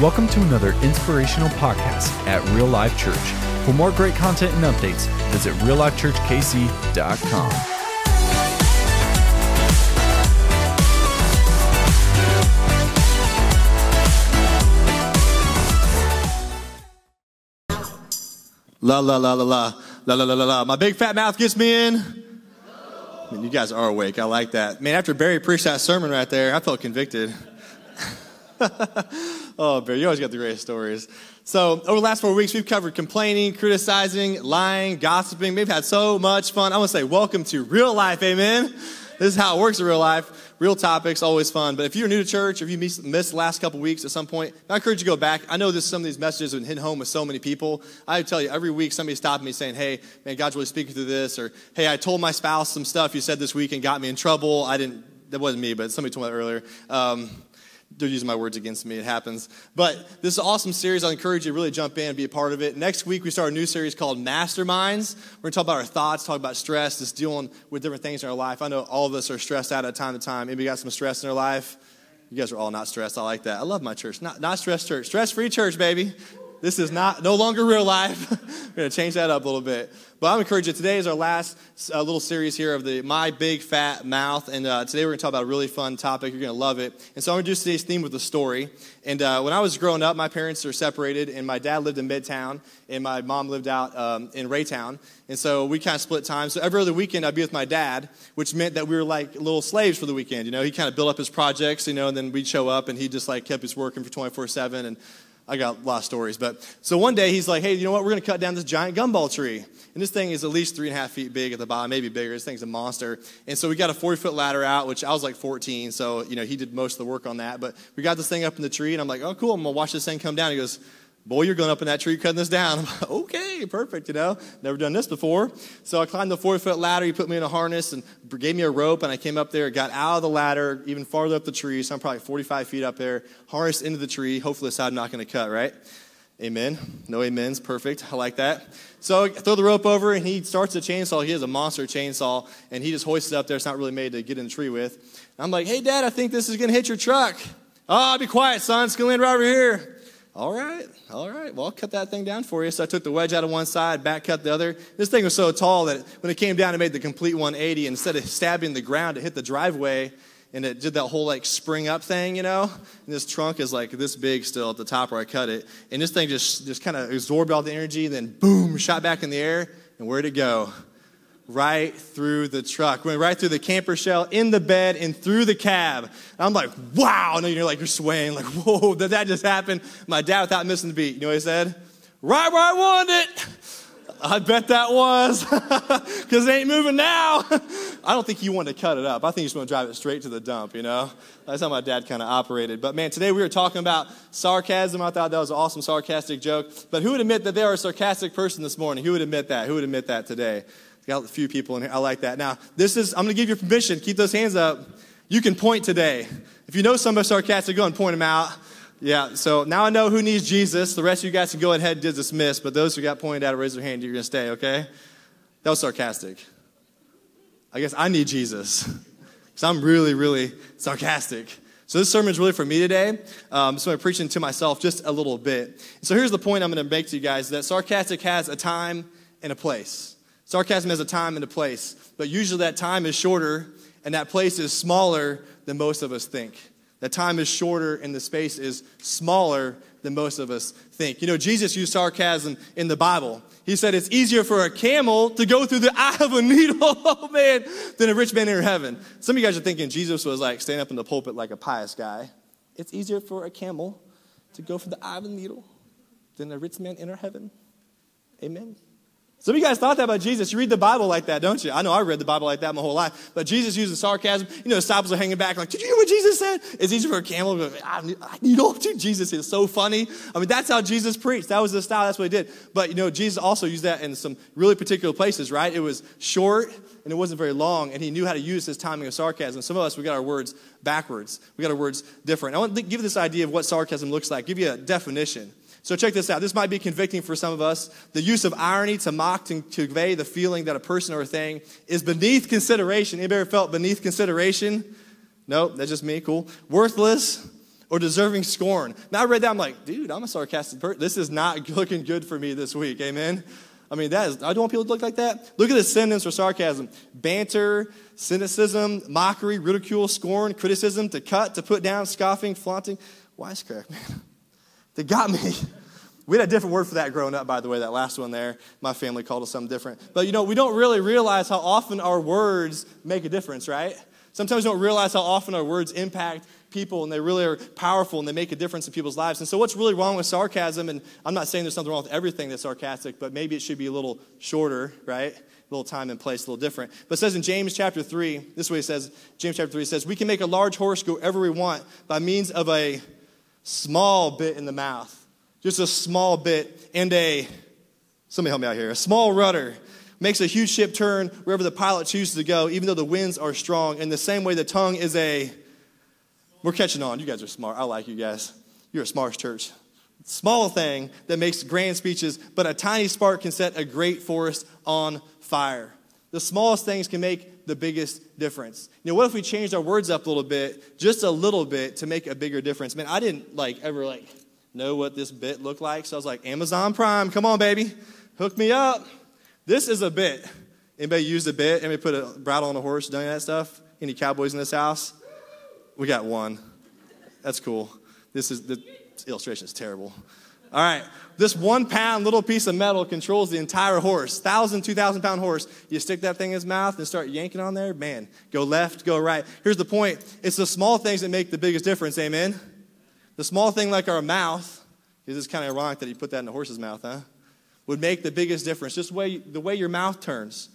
Welcome to another inspirational podcast at Real Life Church. For more great content and updates, visit reallifechurchkc.com. La la la la la la la la la la. My big fat mouth gets me in. I mean, you guys are awake. I like that. Man, after Barry preached that sermon right there, I felt convicted. oh, Barry, you always got the greatest stories. So, over the last four weeks, we've covered complaining, criticizing, lying, gossiping. We've had so much fun. I want to say, welcome to real life, amen. This is how it works in real life. Real topics, always fun. But if you're new to church, or if you missed, the last couple weeks at some point, I encourage you to go back. I know this, some of these messages have been hit home with so many people. I tell you, every week somebody stopped me saying, hey, man, God's really speaking through this. Or, hey, I told my spouse some stuff you said this week and got me in trouble. I didn't, that wasn't me, but somebody told me that earlier. Um, they're using my words against me. It happens. But this is an awesome series. I encourage you to really jump in and be a part of it. Next week, we start a new series called Masterminds. We're going to talk about our thoughts, talk about stress, just dealing with different things in our life. I know all of us are stressed out at time to time. You got some stress in our life. You guys are all not stressed. I like that. I love my church. Not, not stress church. Stress free church, baby. This is not no longer real life. We're going to change that up a little bit. But I'm encouraging. Today is our last uh, little series here of the My Big Fat Mouth. And uh, today we're going to talk about a really fun topic. You're going to love it. And so I'm going to do today's theme with a story. And uh, when I was growing up, my parents are separated, and my dad lived in Midtown, and my mom lived out um, in Raytown. And so we kind of split time. So every other weekend, I'd be with my dad, which meant that we were like little slaves for the weekend. You know, he kind of built up his projects, you know, and then we'd show up, and he just like kept us working for 24 7. And I got a lot of stories. But so one day he's like, hey, you know what? We're going to cut down this giant gumball tree. And this thing is at least three and a half feet big at the bottom, maybe bigger. This thing's a monster. And so we got a 40 foot ladder out, which I was like 14. So, you know, he did most of the work on that. But we got this thing up in the tree, and I'm like, oh, cool. I'm going to watch this thing come down. He goes, boy, you're going up in that tree cutting this down. I'm like, okay, perfect, you know, never done this before. So I climbed the 40 foot ladder. He put me in a harness and gave me a rope, and I came up there, got out of the ladder, even farther up the tree. So I'm probably 45 feet up there, harnessed into the tree. Hopefully, the side I'm not going to cut, right? Amen. No amens. Perfect. I like that. So I throw the rope over, and he starts the chainsaw. He has a monster chainsaw, and he just hoists it up there. It's not really made to get in the tree with. And I'm like, hey, Dad, I think this is going to hit your truck. Oh, be quiet, son. It's going to land right over here. All right, all right. Well, I'll cut that thing down for you. So I took the wedge out of one side, back cut the other. This thing was so tall that when it came down, it made the complete 180. Instead of stabbing the ground, it hit the driveway and it did that whole like spring up thing, you know. And this trunk is like this big still at the top where I cut it, and this thing just just kind of absorbed all the energy, then boom, shot back in the air, and where'd it go? Right through the truck, went right through the camper shell, in the bed, and through the cab. And I'm like, wow! And you're like, you're swaying, like, whoa, did that just happen? My dad, without missing the beat, you know what he said? Right where I wanted it. I bet that was, because it ain't moving now. I don't think you want to cut it up. I think you just want to drive it straight to the dump, you know? That's how my dad kind of operated. But man, today we were talking about sarcasm. I thought that was an awesome sarcastic joke. But who would admit that they are a sarcastic person this morning? Who would admit that? Who would admit that today? Got a few people in here. I like that. Now, this is, I'm going to give you permission. Keep those hands up. You can point today. If you know somebody's sarcastic, go and point them out. Yeah, so now I know who needs Jesus. The rest of you guys can go ahead and dismiss, but those who got pointed out, raise their hand. You're going to stay, okay? That was sarcastic. I guess I need Jesus because I'm really, really sarcastic. So this sermon is really for me today. Um, so I'm preaching to myself just a little bit. So here's the point I'm going to make to you guys: that sarcastic has a time and a place. Sarcasm has a time and a place, but usually that time is shorter and that place is smaller than most of us think. The time is shorter and the space is smaller than most of us think. You know, Jesus used sarcasm in the Bible. He said it's easier for a camel to go through the eye of a needle, oh man, than a rich man enter heaven. Some of you guys are thinking Jesus was like standing up in the pulpit like a pious guy. It's easier for a camel to go through the eye of a needle than a rich man enter heaven. Amen. Some of you guys thought that about Jesus. You read the Bible like that, don't you? I know I read the Bible like that my whole life. But Jesus uses sarcasm. You know, disciples are hanging back like, did you hear what Jesus said? It's easy for a camel to I, you know, dude, Jesus is so funny. I mean, that's how Jesus preached. That was the style. That's what he did. But, you know, Jesus also used that in some really particular places, right? It was short and it wasn't very long, and he knew how to use his timing of sarcasm. Some of us, we got our words backwards. We got our words different. I want to give this idea of what sarcasm looks like, give you a definition. So check this out. This might be convicting for some of us. The use of irony to mock, to, to convey the feeling that a person or a thing is beneath consideration. Anybody ever felt beneath consideration? No, that's just me. Cool. Worthless or deserving scorn. Now I read that, I'm like, dude, I'm a sarcastic person. This is not looking good for me this week. Amen. I mean, that is, I don't want people to look like that. Look at the synonyms for sarcasm banter, cynicism, mockery, ridicule, scorn, criticism, to cut, to put down, scoffing, flaunting. Wisecrack, man. They got me. We had a different word for that growing up, by the way, that last one there. My family called it something different. But you know, we don't really realize how often our words make a difference, right? Sometimes we don't realize how often our words impact people and they really are powerful and they make a difference in people's lives. And so, what's really wrong with sarcasm? And I'm not saying there's something wrong with everything that's sarcastic, but maybe it should be a little shorter, right? A little time and place, a little different. But it says in James chapter 3, this way it says, James chapter 3 says, We can make a large horse go wherever we want by means of a small bit in the mouth. Just a small bit and a, somebody help me out here, a small rudder makes a huge ship turn wherever the pilot chooses to go, even though the winds are strong. In the same way, the tongue is a we're catching on. You guys are smart. I like you guys. You're a smart church. Small thing that makes grand speeches, but a tiny spark can set a great forest on fire. The smallest things can make the biggest difference. You know, what if we changed our words up a little bit, just a little bit, to make a bigger difference? Man, I didn't like ever like know what this bit looked like, so I was like, Amazon Prime, come on, baby, hook me up. This is a bit. Anybody use a bit? Anybody put a bridle on a horse, done that stuff? Any cowboys in this house? We got one. That's cool. This is the illustration is terrible. All right, this one pound little piece of metal controls the entire horse, thousand, two thousand pound horse. You stick that thing in his mouth and start yanking on there, man. Go left, go right. Here's the point: it's the small things that make the biggest difference. Amen. The small thing like our mouth, because it's kind of ironic that he put that in a horse's mouth, huh? Would make the biggest difference. Just the way, the way your mouth turns,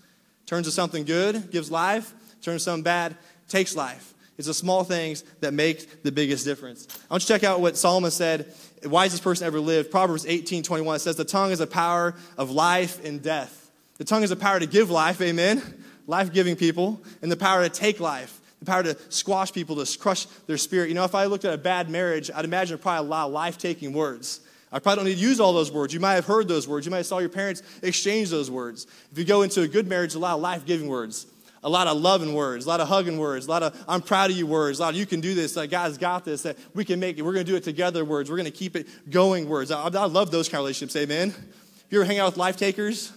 turns to something good, gives life. Turns to something bad, takes life. It's the small things that make the biggest difference. I want you to check out what Solomon said, wisest person ever lived. Proverbs 18 21 says, The tongue is a power of life and death. The tongue is a power to give life, amen? Life giving people, and the power to take life, the power to squash people, to crush their spirit. You know, if I looked at a bad marriage, I'd imagine probably a lot of life taking words. I probably don't need to use all those words. You might have heard those words. You might have saw your parents exchange those words. If you go into a good marriage, a lot of life giving words a lot of loving words, a lot of hugging words, a lot of I'm proud of you words, a lot of you can do this, like, God's got this, that we can make it, we're going to do it together words, we're going to keep it going words. I, I love those kind of relationships, amen. If you ever hang out with life takers,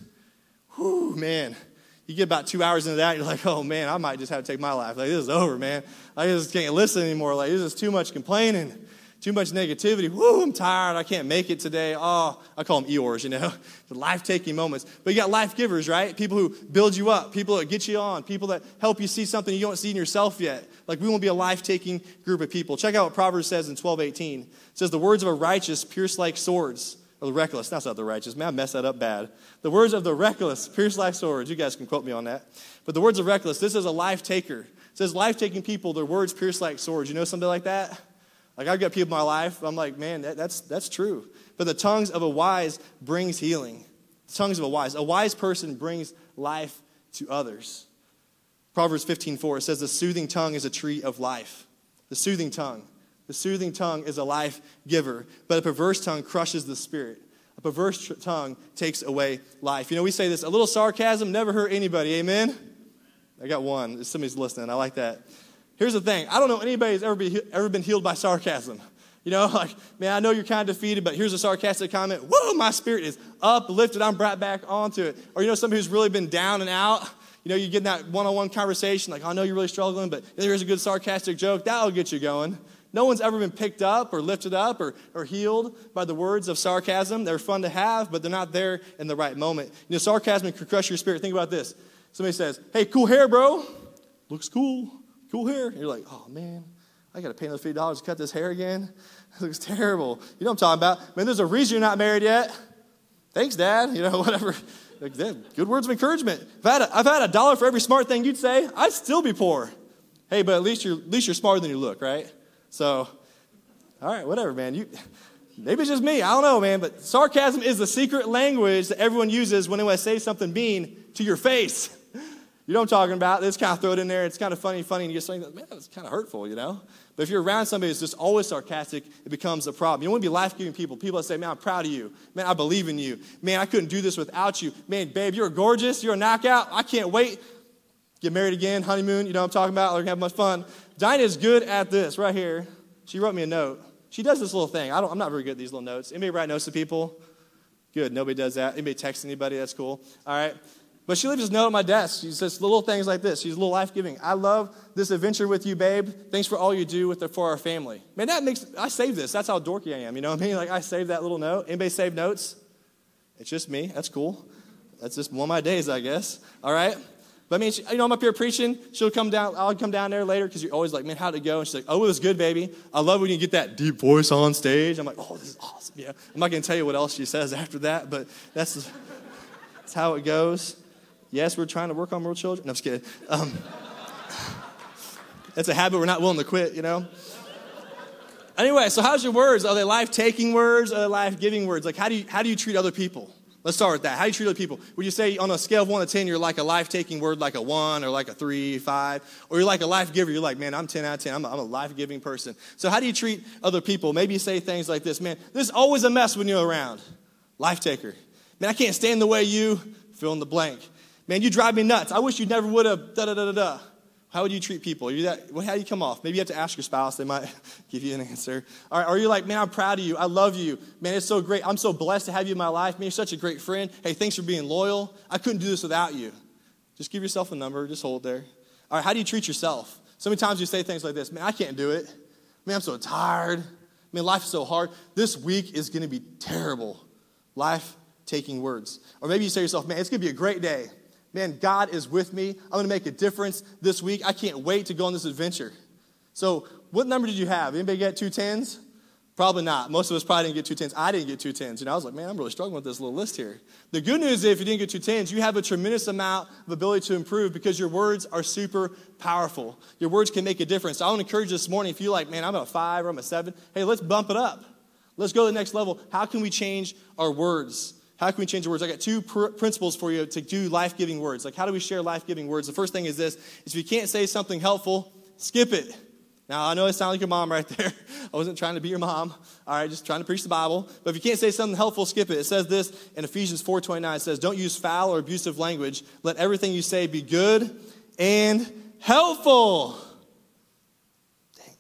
whew, man, you get about two hours into that, you're like, oh man, I might just have to take my life. Like, this is over, man. I just can't listen anymore. Like, this is too much complaining too much negativity. Woo, I'm tired. I can't make it today. Oh, I call them Eeyores, you know, the life taking moments. But you got life givers, right? People who build you up, people that get you on, people that help you see something you don't see in yourself yet. Like we want to be a life taking group of people. Check out what Proverbs says in 12 18. It says, The words of a righteous pierce like swords. Or the reckless. That's not the righteous. Man, I messed that up bad. The words of the reckless pierce like swords. You guys can quote me on that. But the words of reckless, this is a life taker. It says life taking people, their words pierce like swords. You know something like that? Like I've got people in my life, I'm like, man, that, that's, that's true. But the tongues of a wise brings healing. The tongues of a wise. A wise person brings life to others. Proverbs 15:4 says the soothing tongue is a tree of life. The soothing tongue. The soothing tongue is a life giver, but a perverse tongue crushes the spirit. A perverse tongue takes away life. You know, we say this a little sarcasm never hurt anybody. Amen. I got one. Somebody's listening. I like that. Here's the thing I don't know anybody who's ever, be, ever been healed by sarcasm. You know, like, man, I know you're kind of defeated, but here's a sarcastic comment. Whoa, my spirit is uplifted. I'm brought back onto it. Or, you know, somebody who's really been down and out. You know, you get in that one on one conversation, like, I know you're really struggling, but here's a good sarcastic joke. That'll get you going. No one's ever been picked up or lifted up or, or healed by the words of sarcasm. They're fun to have, but they're not there in the right moment. You know, sarcasm can crush your spirit. Think about this. Somebody says, Hey, cool hair, bro. Looks cool cool hair. And you're like, oh man, I got to pay another $50 to cut this hair again. It looks terrible. You know what I'm talking about? Man, there's a reason you're not married yet. Thanks, Dad. You know, whatever. Good words of encouragement. If I, had a, if I had a dollar for every smart thing you'd say, I'd still be poor. Hey, but at least you're, at least you're smarter than you look, right? So, all right, whatever, man. You, maybe it's just me. I don't know, man. But sarcasm is the secret language that everyone uses when they say something mean to your face. You know what I'm talking about? Just kind of throw it in there. It's kind of funny, funny, and you get something that, man, kind of hurtful, you know? But if you're around somebody who's just always sarcastic, it becomes a problem. You want to be life giving people. People that say, man, I'm proud of you. Man, I believe in you. Man, I couldn't do this without you. Man, babe, you're gorgeous. You're a knockout. I can't wait. Get married again, honeymoon. You know what I'm talking about? We're going to have much fun. Dinah is good at this right here. She wrote me a note. She does this little thing. I don't, I'm not very good at these little notes. Anybody write notes to people? Good. Nobody does that. Anybody text anybody? That's cool. All right. But she leaves this note on my desk. She says little things like this. She's a little life giving. I love this adventure with you, babe. Thanks for all you do with the, for our family. Man, that makes, I save this. That's how dorky I am. You know what I mean? Like, I save that little note. Anybody save notes? It's just me. That's cool. That's just one of my days, I guess. All right? But I mean, she, you know, I'm up here preaching. She'll come down. I'll come down there later because you're always like, man, how'd it go? And she's like, oh, it was good, baby. I love when you get that deep voice on stage. I'm like, oh, this is awesome. Yeah. I'm not going to tell you what else she says after that, but that's, that's how it goes. Yes, we're trying to work on more children. No, I'm just kidding. Um, that's a habit we're not willing to quit, you know? Anyway, so how's your words? Are they life taking words? Are they life giving words? Like, how do, you, how do you treat other people? Let's start with that. How do you treat other people? Would you say on a scale of 1 to 10, you're like a life taking word, like a 1 or like a 3, 5? Or you're like a life giver? You're like, man, I'm 10 out of 10. I'm a, I'm a life giving person. So, how do you treat other people? Maybe you say things like this Man, there's always a mess when you're around. Life taker. Man, I can't stand the way you fill in the blank. Man, you drive me nuts. I wish you never would have da da da da da. How would you treat people? You that, how do you come off? Maybe you have to ask your spouse. They might give you an answer. All right, are you like, man, I'm proud of you. I love you. Man, it's so great. I'm so blessed to have you in my life. Man, you're such a great friend. Hey, thanks for being loyal. I couldn't do this without you. Just give yourself a number. Just hold there. All right, how do you treat yourself? So many times you say things like this, man, I can't do it. Man, I'm so tired. Man, life is so hard. This week is going to be terrible. Life taking words. Or maybe you say to yourself, man, it's going to be a great day man, God is with me. I'm going to make a difference this week. I can't wait to go on this adventure. So, what number did you have? Anybody get two tens? Probably not. Most of us probably didn't get two tens. I didn't get two tens. You know, I was like, man, I'm really struggling with this little list here. The good news is, if you didn't get two tens, you have a tremendous amount of ability to improve because your words are super powerful. Your words can make a difference. So I want to encourage you this morning, if you're like, man, I'm a five or I'm a seven, hey, let's bump it up. Let's go to the next level. How can we change our words? How can we change the words? I got two pr- principles for you to do life giving words. Like, how do we share life giving words? The first thing is this is if you can't say something helpful, skip it. Now, I know I sound like your mom right there. I wasn't trying to be your mom. All right, just trying to preach the Bible. But if you can't say something helpful, skip it. It says this in Ephesians 4.29. It says, don't use foul or abusive language. Let everything you say be good and helpful. Dang.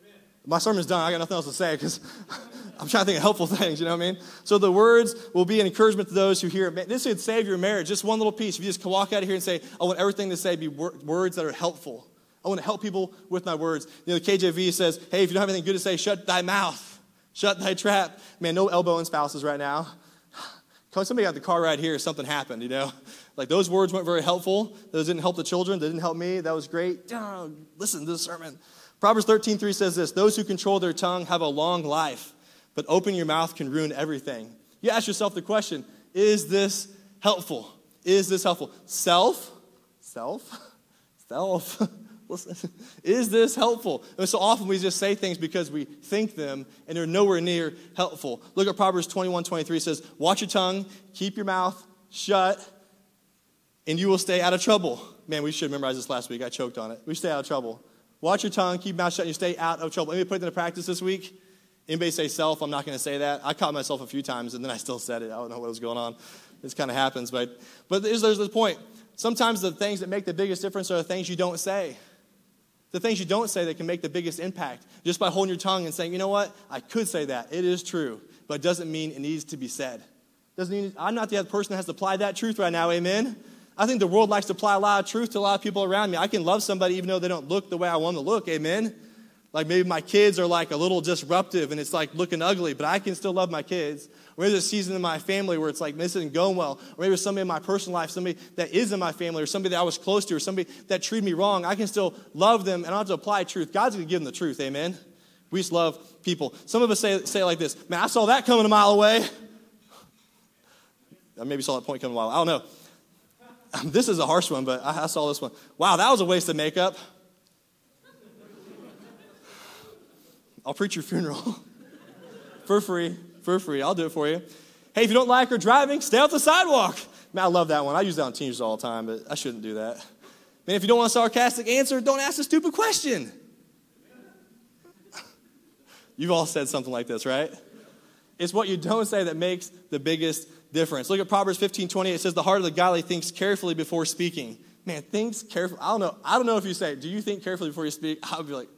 Amen. My sermon's done. I got nothing else to say because I'm trying to think of helpful things, you know what I mean? So the words will be an encouragement to those who hear it. This would save your marriage. Just one little piece. If you just walk out of here and say, I want everything to say be words that are helpful. I want to help people with my words. You know, the KJV says, hey, if you don't have anything good to say, shut thy mouth. Shut thy trap. Man, no elbowing spouses right now. Somebody got the car right here, something happened, you know? Like those words weren't very helpful. Those didn't help the children. They didn't help me. That was great. Listen to the sermon. Proverbs 13, 3 says this Those who control their tongue have a long life but open your mouth can ruin everything. You ask yourself the question is this helpful? Is this helpful? Self, self, self. Is this helpful? And so often we just say things because we think them and they're nowhere near helpful. Look at Proverbs 21 23 says, Watch your tongue, keep your mouth shut, and you will stay out of trouble. Man, we should memorize this last week. I choked on it. We stay out of trouble. Watch your tongue, keep your mouth shut, and you stay out of trouble. Let me put it into practice this week. Anybody say self? I'm not going to say that. I caught myself a few times and then I still said it. I don't know what was going on. This kind of happens, but but there's, there's the point. Sometimes the things that make the biggest difference are the things you don't say. The things you don't say that can make the biggest impact. Just by holding your tongue and saying, you know what, I could say that. It is true, but it doesn't mean it needs to be said. Doesn't mean I'm not the person that has to apply that truth right now. Amen. I think the world likes to apply a lot of truth to a lot of people around me. I can love somebody even though they don't look the way I want them to look. Amen. Like maybe my kids are like a little disruptive and it's like looking ugly, but I can still love my kids. Or maybe there's a season in my family where it's like this isn't going well. Or maybe there's somebody in my personal life, somebody that is in my family, or somebody that I was close to, or somebody that treated me wrong. I can still love them and I have to apply truth. God's going to give them the truth. Amen. We just love people. Some of us say, say like this Man, I saw that coming a mile away. I maybe saw that point coming a mile. I don't know. This is a harsh one, but I, I saw this one. Wow, that was a waste of makeup. I'll preach your funeral for free, for free. I'll do it for you. Hey, if you don't like her driving, stay off the sidewalk. Man, I love that one. I use that on teenagers all the time, but I shouldn't do that. Man, if you don't want a sarcastic answer, don't ask a stupid question. You've all said something like this, right? It's what you don't say that makes the biggest difference. Look at Proverbs 15 20. It says, The heart of the godly thinks carefully before speaking. Man, thinks carefully. I don't know. I don't know if you say, Do you think carefully before you speak? I would be like,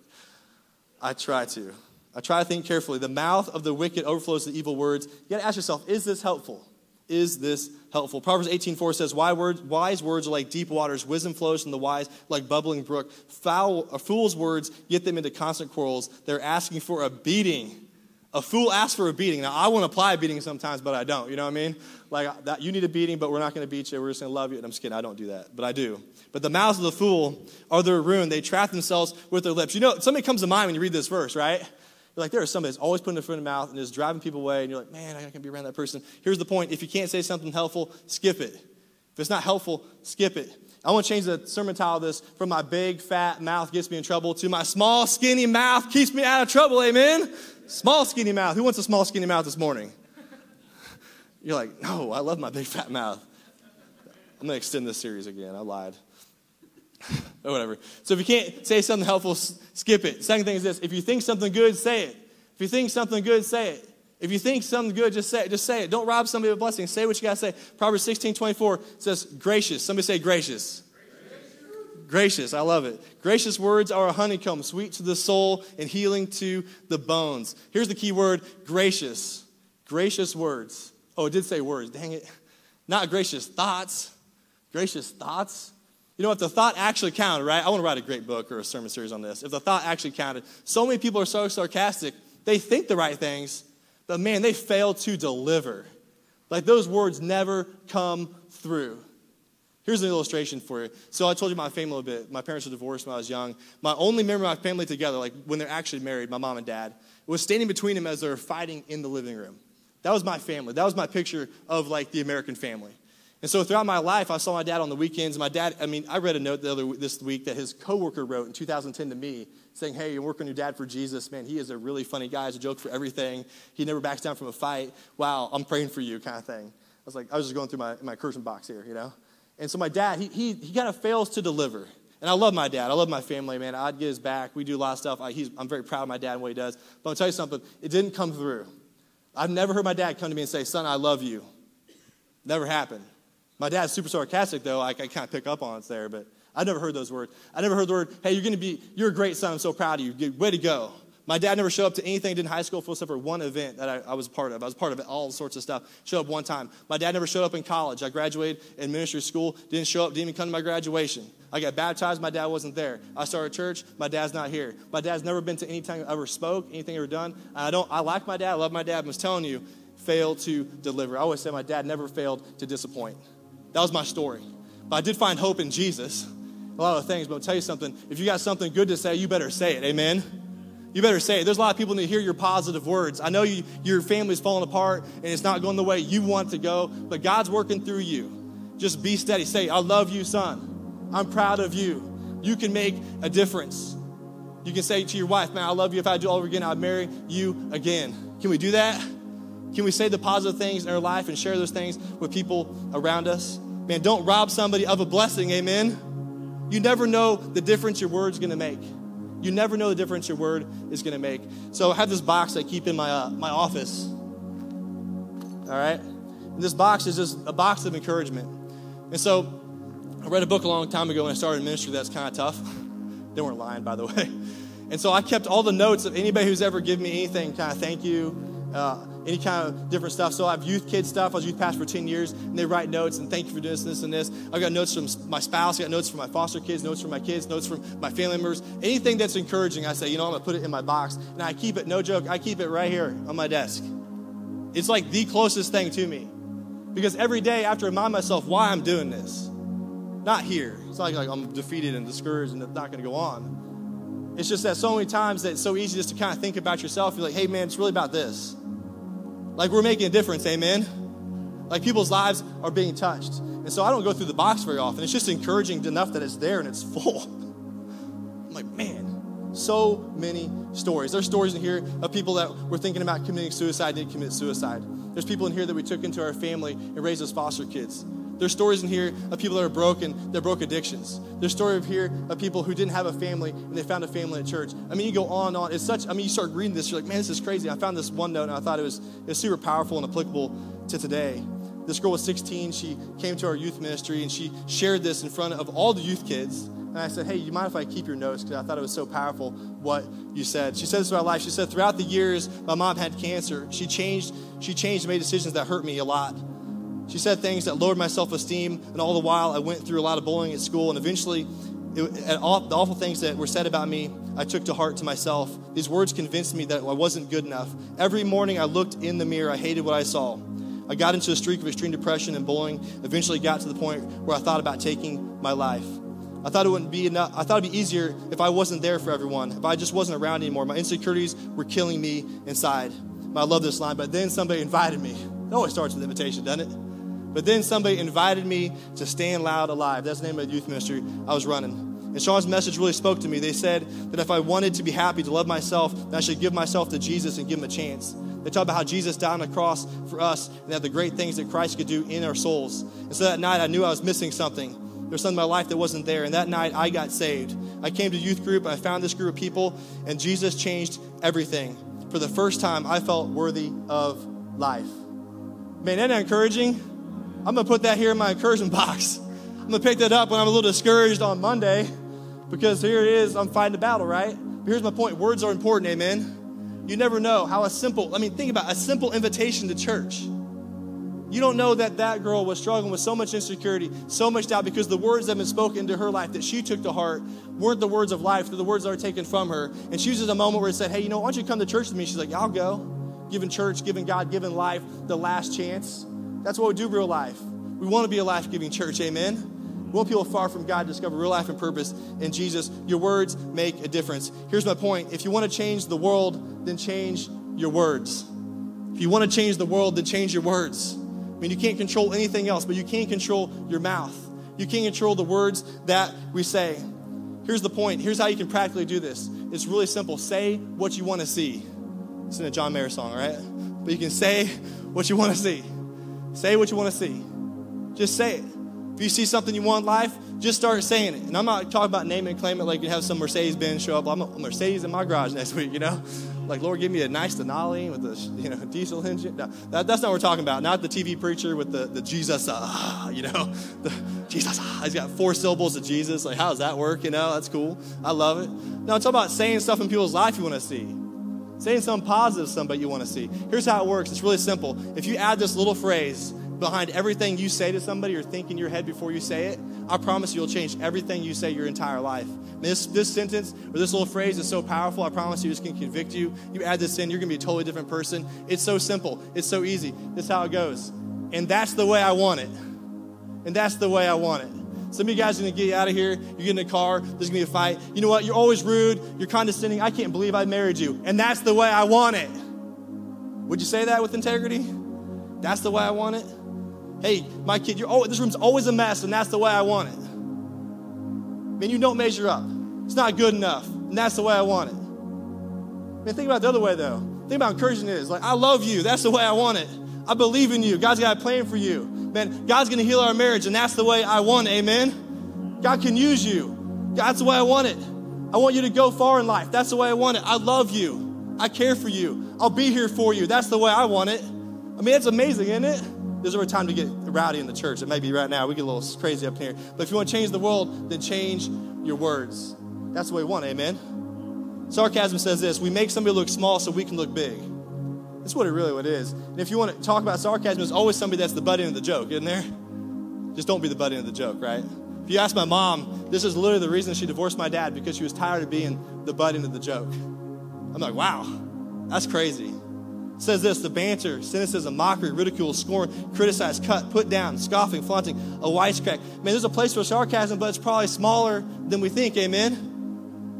I try to. I try to think carefully. The mouth of the wicked overflows with evil words. You got to ask yourself, is this helpful? Is this helpful? Proverbs 18:4 says, "Wise words are like deep waters; wisdom flows from the wise like bubbling brook. Foul, a fool's words get them into constant quarrels. They're asking for a beating." A fool asks for a beating. Now, I want to apply a beating sometimes, but I don't. You know what I mean? Like, that, you need a beating, but we're not going to beat you. We're just going to love you. And I'm just kidding. I don't do that, but I do. But the mouths of the fool are their ruin. They trap themselves with their lips. You know, somebody comes to mind when you read this verse, right? You're like, there is somebody that's always putting their foot in the mouth and is driving people away, and you're like, man, I can't be around that person. Here's the point if you can't say something helpful, skip it. If it's not helpful, skip it. I want to change the sermon title of this from my big fat mouth gets me in trouble to my small skinny mouth keeps me out of trouble. Amen. Small skinny mouth. Who wants a small skinny mouth this morning? You're like, no, I love my big fat mouth. I'm going to extend this series again. I lied. or whatever. So if you can't say something helpful, skip it. Second thing is this if you think something good, say it. If you think something good, say it. If you think something good, just say it. Just say it. Don't rob somebody of a blessing. Say what you got to say. Proverbs 16 24 says, gracious. Somebody say gracious. gracious. Gracious. I love it. Gracious words are a honeycomb, sweet to the soul and healing to the bones. Here's the key word gracious. Gracious words. Oh, it did say words. Dang it. Not gracious thoughts. Gracious thoughts. You know, if the thought actually counted, right? I want to write a great book or a sermon series on this. If the thought actually counted, so many people are so sarcastic, they think the right things, but man, they fail to deliver. Like those words never come through. Here's an illustration for you. So I told you my family a bit. My parents were divorced when I was young. My only memory of my family together, like when they're actually married, my mom and dad, was standing between them as they're fighting in the living room. That was my family. That was my picture of like the American family. And so throughout my life, I saw my dad on the weekends. My dad, I mean, I read a note the other this week that his coworker wrote in 2010 to me, saying, "Hey, you're working your dad for Jesus, man. He is a really funny guy. He's a joke for everything. He never backs down from a fight. Wow, I'm praying for you, kind of thing." I was like, I was just going through my my Christian box here, you know. And so my dad, he he he kind of fails to deliver. And I love my dad. I love my family, man. I'd get his back. We do a lot of stuff. I, I'm very proud of my dad and what he does. But I'll tell you something. It didn't come through. I've never heard my dad come to me and say, "Son, I love you." Never happened. My dad's super sarcastic, though. I, I kind of pick up on it there, but I never heard those words. I never heard the word, hey, you're going to be, you're a great son. I'm so proud of you. Way to go. My dad never showed up to anything in high school except for one event that I, I, was part of. I was part of all sorts of stuff. Showed up one time. My dad never showed up in college. I graduated in ministry school, didn't show up, didn't even come to my graduation. I got baptized, my dad wasn't there. I started church, my dad's not here. My dad's never been to any time I ever spoke, anything ever done. I don't I like my dad, I love my dad, I was telling you, failed to deliver. I always say my dad never failed to disappoint. That was my story. But I did find hope in Jesus. A lot of things, but I'll tell you something. If you got something good to say, you better say it. Amen? You better say it. There's a lot of people that hear your positive words. I know you, your family's falling apart and it's not going the way you want to go, but God's working through you. Just be steady. Say, I love you, son. I'm proud of you. You can make a difference. You can say to your wife, man, I love you. If I do all over again, I'd marry you again. Can we do that? Can we say the positive things in our life and share those things with people around us? Man, don't rob somebody of a blessing, amen? You never know the difference your word's gonna make. You never know the difference your word is gonna make. So I have this box I keep in my, uh, my office. All right? And this box is just a box of encouragement. And so I read a book a long time ago when I started ministry that's kind of tough. they weren't lying, by the way. And so I kept all the notes of anybody who's ever given me anything, kind of thank you, uh, any kind of different stuff. So I have youth kid stuff. I was youth pastor for 10 years, and they write notes and thank you for doing this, this, and this. I got notes from my spouse, I got notes from my foster kids, notes from my kids, notes from my family members. Anything that's encouraging, I say, you know, I'm gonna put it in my box. And I keep it, no joke, I keep it right here on my desk. It's like the closest thing to me. Because every day I have to remind myself why I'm doing this. Not here. It's not like, like I'm defeated and discouraged and it's not gonna go on. It's just that so many times that it's so easy just to kind of think about yourself. You're like, hey man, it's really about this. Like we're making a difference, amen? Like people's lives are being touched. And so I don't go through the box very often. It's just encouraging enough that it's there and it's full. I'm like, man, so many stories. There's stories in here of people that were thinking about committing suicide, didn't commit suicide. There's people in here that we took into our family and raised as foster kids. There's stories in here of people that are broken, that broke addictions. There's stories here of people who didn't have a family and they found a family at church. I mean, you go on and on. It's such, I mean, you start reading this, you're like, man, this is crazy. I found this one note and I thought it was, it was super powerful and applicable to today. This girl was 16. She came to our youth ministry and she shared this in front of all the youth kids. And I said, Hey, you mind if I keep your notes? Because I thought it was so powerful what you said. She said this about life. She said, Throughout the years, my mom had cancer. She changed, she changed made decisions that hurt me a lot. She said things that lowered my self esteem, and all the while I went through a lot of bullying at school, and eventually, it, all, the awful things that were said about me, I took to heart to myself. These words convinced me that I wasn't good enough. Every morning I looked in the mirror, I hated what I saw. I got into a streak of extreme depression and bullying, eventually got to the point where I thought about taking my life. I thought it wouldn't be enough. I thought it'd be easier if I wasn't there for everyone, if I just wasn't around anymore. My insecurities were killing me inside. I love this line, but then somebody invited me. It always starts with invitation, doesn't it? But then somebody invited me to stand loud alive. That's the name of the youth ministry I was running. And Sean's message really spoke to me. They said that if I wanted to be happy, to love myself, then I should give myself to Jesus and give him a chance. They talked about how Jesus died on the cross for us and that the great things that Christ could do in our souls. And so that night I knew I was missing something. There was something in my life that wasn't there. And that night I got saved. I came to youth group, I found this group of people, and Jesus changed everything. For the first time, I felt worthy of life. Man, isn't that encouraging? I'm going to put that here in my encouragement box. I'm going to pick that up when I'm a little discouraged on Monday because here it is, I'm fighting the battle, right? But here's my point words are important, amen. You never know how a simple, I mean, think about a simple invitation to church. You don't know that that girl was struggling with so much insecurity, so much doubt, because the words that have been spoken into her life that she took to heart weren't the words of life, they're the words that are taken from her. And she uses a moment where it said, Hey, you know, why don't you come to church with me? She's like, I'll go. Giving church, giving God, giving life the last chance. That's what we do real life. We want to be a life giving church, amen? We want people far from God to discover real life and purpose in Jesus. Your words make a difference. Here's my point if you want to change the world, then change your words. If you want to change the world, then change your words. I mean, you can't control anything else, but you can control your mouth. You can't control the words that we say. Here's the point. Here's how you can practically do this. It's really simple. Say what you want to see. It's in a John Mayer song, right? But you can say what you want to see. Say what you want to see. Just say it. If you see something you want in life, just start saying it. And I'm not talking about name and claim it like you have some Mercedes Benz show up. I'm a Mercedes in my garage next week, you know? Like, Lord, give me a nice Denali with a you know diesel engine. No, that, that's not what we're talking about. Not the TV preacher with the, the Jesus, uh, you know, the Jesus. Uh, he's got four syllables of Jesus. Like, how does that work? You know, that's cool. I love it. No, I'm talking about saying stuff in people's life you want to see. Saying something positive to somebody you want to see. Here's how it works. It's really simple. If you add this little phrase behind everything you say to somebody or think in your head before you say it, I promise you'll change everything you say your entire life. This, this sentence or this little phrase is so powerful, I promise you it's going to convict you. You add this in, you're going to be a totally different person. It's so simple, it's so easy. This is how it goes. And that's the way I want it. And that's the way I want it. Some of you guys are to get out of here. You get in the car. There's to be a fight. You know what? You're always rude. You're condescending. I can't believe I married you. And that's the way I want it. Would you say that with integrity? That's the way I want it. Hey, my kid, you're oh, this room's always a mess, and that's the way I want it. Man, you don't measure up. It's not good enough, and that's the way I want it. Man, think about it the other way though. Think about encouraging is like, I love you. That's the way I want it. I believe in you. God's got a plan for you. Man, God's gonna heal our marriage, and that's the way I want it. Amen. God can use you. That's the way I want it. I want you to go far in life. That's the way I want it. I love you. I care for you. I'll be here for you. That's the way I want it. I mean, it's amazing, isn't it? There's never a time to get rowdy in the church. It may be right now. We get a little crazy up here. But if you want to change the world, then change your words. That's the way we want, amen? Sarcasm says this we make somebody look small so we can look big. That's what it really what it is. And if you want to talk about sarcasm, there's always somebody that's the butt end of the joke, isn't there? Just don't be the butt end of the joke, right? If you ask my mom, this is literally the reason she divorced my dad because she was tired of being the butt end of the joke. I'm like, wow, that's crazy says this the banter, cynicism, mockery, ridicule, scorn, criticize, cut, put down, scoffing, flaunting, a wisecrack. Man, there's a place for sarcasm, but it's probably smaller than we think. Amen?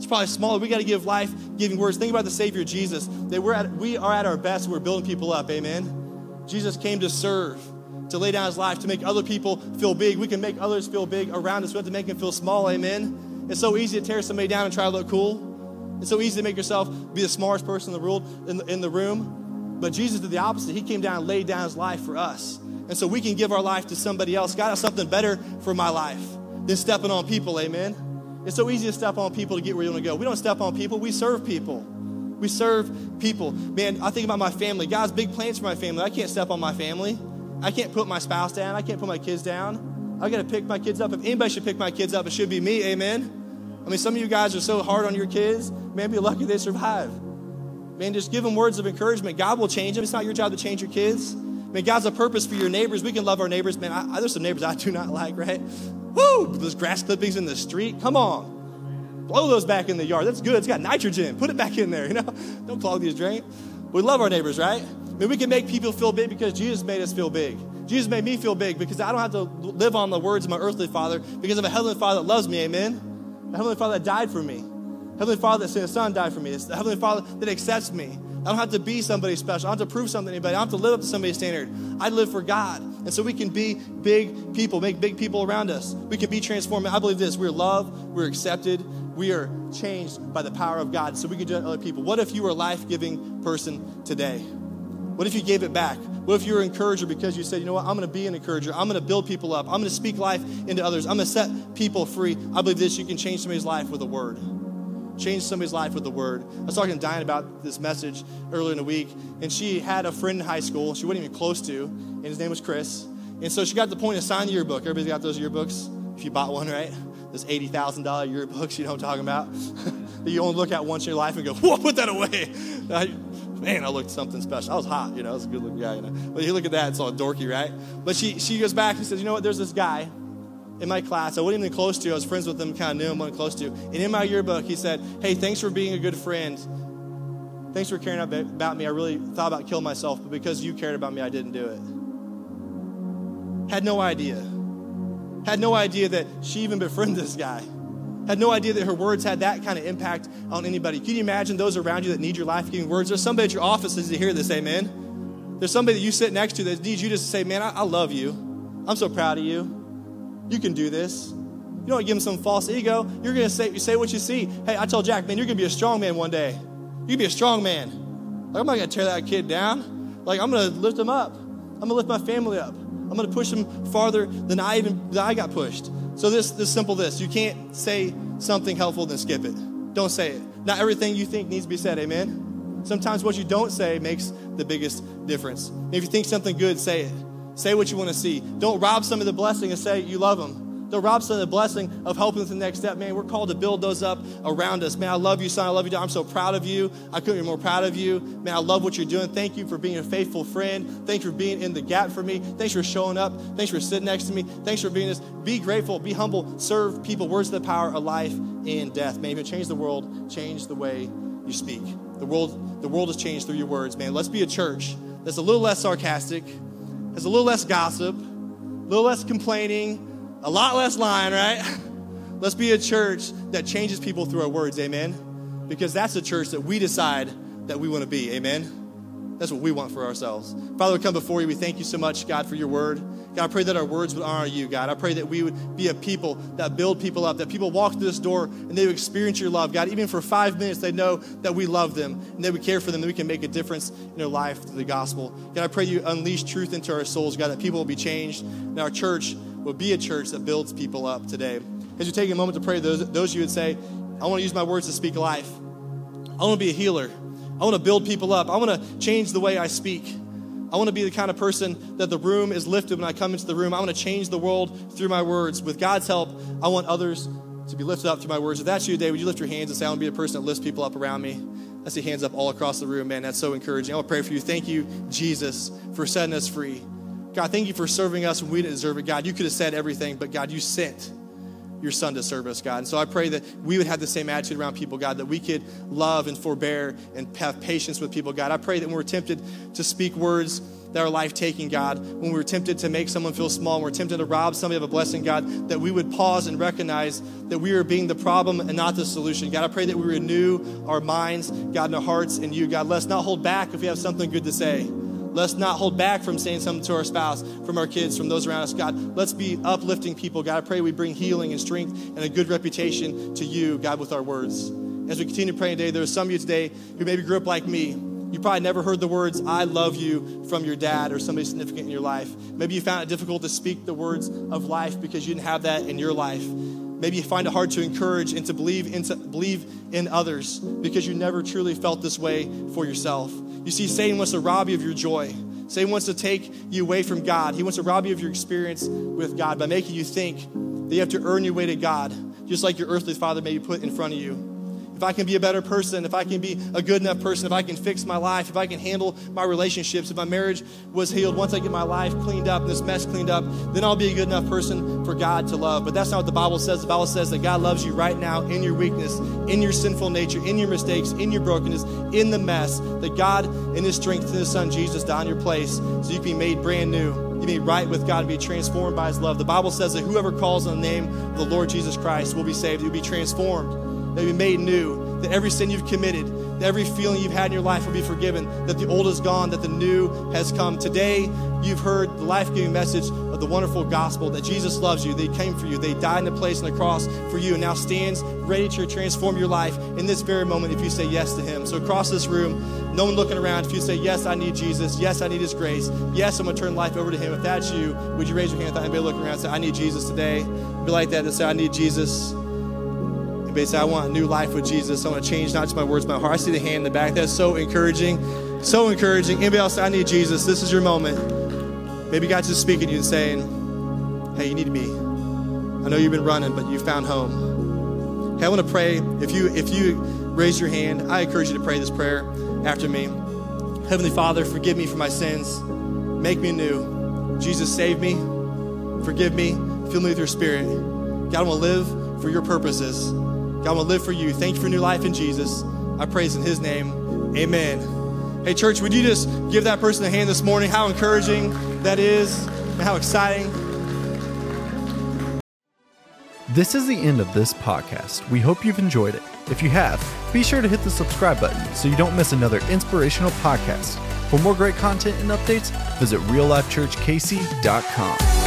It's probably smaller. We got to give life giving words. Think about the Savior Jesus. That we're at, we are at our best. We're building people up. Amen? Jesus came to serve, to lay down his life, to make other people feel big. We can make others feel big around us. We have to make them feel small. Amen? It's so easy to tear somebody down and try to look cool. It's so easy to make yourself be the smartest person in the world in the, in the room. But Jesus did the opposite. He came down and laid down his life for us. And so we can give our life to somebody else. God has something better for my life than stepping on people, amen? It's so easy to step on people to get where you want to go. We don't step on people, we serve people. We serve people. Man, I think about my family. God's big plans for my family. I can't step on my family. I can't put my spouse down. I can't put my kids down. I got to pick my kids up. If anybody should pick my kids up, it should be me, amen? I mean, some of you guys are so hard on your kids, man, be lucky they survive. Man, just give them words of encouragement. God will change them. It's not your job to change your kids. Man, God's a purpose for your neighbors. We can love our neighbors. Man, I, there's some neighbors I do not like, right? Woo! Those grass clippings in the street. Come on. Blow those back in the yard. That's good. It's got nitrogen. Put it back in there, you know? Don't clog these drains. We love our neighbors, right? I mean, we can make people feel big because Jesus made us feel big. Jesus made me feel big because I don't have to live on the words of my earthly father because of a heavenly father that loves me, amen? A heavenly father that died for me. A heavenly father that sent his son died for me. The heavenly father that accepts me. I don't have to be somebody special. I don't have to prove something to anybody. I don't have to live up to somebody's standard. I live for God. And so we can be big people, make big people around us. We can be transformed. I believe this. We're loved, we're accepted, we are changed by the power of God. So we can do it to other people. What if you were a life giving person today? What if you gave it back? What if you were an encourager because you said, you know what, I'm going to be an encourager. I'm going to build people up. I'm going to speak life into others. I'm going to set people free. I believe this, you can change somebody's life with a word. Change somebody's life with a word. I was talking to Diane about this message earlier in the week, and she had a friend in high school she wasn't even close to, and his name was Chris. And so she got the point of signing the yearbook. Everybody's got those yearbooks? If you bought one, right? Those $80,000 yearbooks, you know what I'm talking about? that you only look at once in your life and go, whoa, put that away man, I looked something special. I was hot, you know, I was a good looking guy, you know. But you look at that, it's all dorky, right? But she, she goes back and says, you know what, there's this guy in my class. I wasn't even close to. I was friends with him, kind of knew him, wasn't close to. And in my yearbook, he said, hey, thanks for being a good friend. Thanks for caring about me. I really thought about killing myself, but because you cared about me, I didn't do it. Had no idea. Had no idea that she even befriended this guy. Had no idea that her words had that kind of impact on anybody. Can you imagine those around you that need your life giving words? There's somebody at your office that needs to hear this, amen. There's somebody that you sit next to that needs you just to say, Man, I, I love you. I'm so proud of you. You can do this. You don't give him some false ego. You're going to say, you say what you see. Hey, I told Jack, man, you're going to be a strong man one day. You can be a strong man. Like, I'm not going to tear that kid down. Like, I'm going to lift him up. I'm going to lift my family up. I'm going to push him farther than I even than I got pushed. So this this simple this. You can't say something helpful then skip it. Don't say it. Not everything you think needs to be said. Amen. Sometimes what you don't say makes the biggest difference. If you think something good, say it. Say what you want to see. Don't rob some of the blessing and say you love them Don't rob some of the blessing of helping with the next step. Man, we're called to build those up around us. Man, I love you, son. I love you, I'm so proud of you. I couldn't be more proud of you. Man, I love what you're doing. Thank you for being a faithful friend. Thanks for being in the gap for me. Thanks for showing up. Thanks for sitting next to me. Thanks for being this. Be grateful, be humble, serve people. Words of the power of life and death. Man, even change the world, change the way you speak. The world, the world has changed through your words, man. Let's be a church that's a little less sarcastic, has a little less gossip, a little less complaining, a lot less lying, right? Let's be a church that changes people through our words, amen? Because that's a church that we decide that we want to be, amen? That's what we want for ourselves. Father, we come before you. We thank you so much, God, for your word. God, I pray that our words would honor you, God. I pray that we would be a people that build people up, that people walk through this door and they would experience your love. God, even for five minutes, they know that we love them and that we care for them, that we can make a difference in their life through the gospel. God, I pray you unleash truth into our souls, God, that people will be changed and our church will be a church that builds people up today. As you take a moment to pray, those, those you would say, I want to use my words to speak life. I want to be a healer. I want to build people up. I want to change the way I speak. I want to be the kind of person that the room is lifted when I come into the room. I want to change the world through my words. With God's help, I want others to be lifted up through my words. If that's you today, would you lift your hands and say, I want to be a person that lifts people up around me? I see hands up all across the room, man. That's so encouraging. I want to pray for you. Thank you, Jesus, for setting us free. God, thank you for serving us when we didn't deserve it. God, you could have said everything, but God, you sent your son to serve us, God. And so I pray that we would have the same attitude around people, God, that we could love and forbear and have patience with people, God. I pray that when we're tempted to speak words that are life taking, God, when we're tempted to make someone feel small, when we're tempted to rob somebody of a blessing, God, that we would pause and recognize that we are being the problem and not the solution. God, I pray that we renew our minds, God, and our hearts in you, God. Let's not hold back if we have something good to say. Let's not hold back from saying something to our spouse, from our kids, from those around us. God, let's be uplifting people. God, I pray we bring healing and strength and a good reputation to you, God, with our words. As we continue praying today, there are some of you today who maybe grew up like me. You probably never heard the words, I love you, from your dad or somebody significant in your life. Maybe you found it difficult to speak the words of life because you didn't have that in your life. Maybe you find it hard to encourage and to believe, into, believe in others because you never truly felt this way for yourself. You see, Satan wants to rob you of your joy. Satan wants to take you away from God. He wants to rob you of your experience with God by making you think that you have to earn your way to God. Just like your earthly father maybe put in front of you if I can be a better person, if I can be a good enough person, if I can fix my life, if I can handle my relationships, if my marriage was healed, once I get my life cleaned up, this mess cleaned up, then I'll be a good enough person for God to love. But that's not what the Bible says. The Bible says that God loves you right now in your weakness, in your sinful nature, in your mistakes, in your brokenness, in the mess. That God, in His strength, in His Son Jesus, died in your place so you can be made brand new. You be right with God, and be transformed by His love. The Bible says that whoever calls on the name of the Lord Jesus Christ will be saved. You'll be transformed that be made new, that every sin you've committed, that every feeling you've had in your life will be forgiven, that the old is gone, that the new has come. Today, you've heard the life giving message of the wonderful gospel that Jesus loves you, He came for you, they died in the place on the cross for you, and now stands ready to transform your life in this very moment if you say yes to Him. So, across this room, no one looking around, if you say, Yes, I need Jesus, yes, I need His grace, yes, I'm going to turn life over to Him. If that's you, would you raise your hand without anybody looking around and say, I need Jesus today? Be like that and say, I need Jesus. Anybody say, I want a new life with Jesus. I want to change not just my words, my heart. I see the hand in the back. That's so encouraging. So encouraging. Anybody else I need Jesus. This is your moment. Maybe God's just speaking to you and saying, Hey, you need me. I know you've been running, but you found home. Hey, I want to pray. If you if you raise your hand, I encourage you to pray this prayer after me. Heavenly Father, forgive me for my sins. Make me new. Jesus, save me. Forgive me. Fill me with your spirit. God, I want to live for your purposes. God, will live for you. Thank you for new life in Jesus. I praise in his name. Amen. Hey, church, would you just give that person a hand this morning? How encouraging that is, and how exciting. This is the end of this podcast. We hope you've enjoyed it. If you have, be sure to hit the subscribe button so you don't miss another inspirational podcast. For more great content and updates, visit reallifechurchkc.com.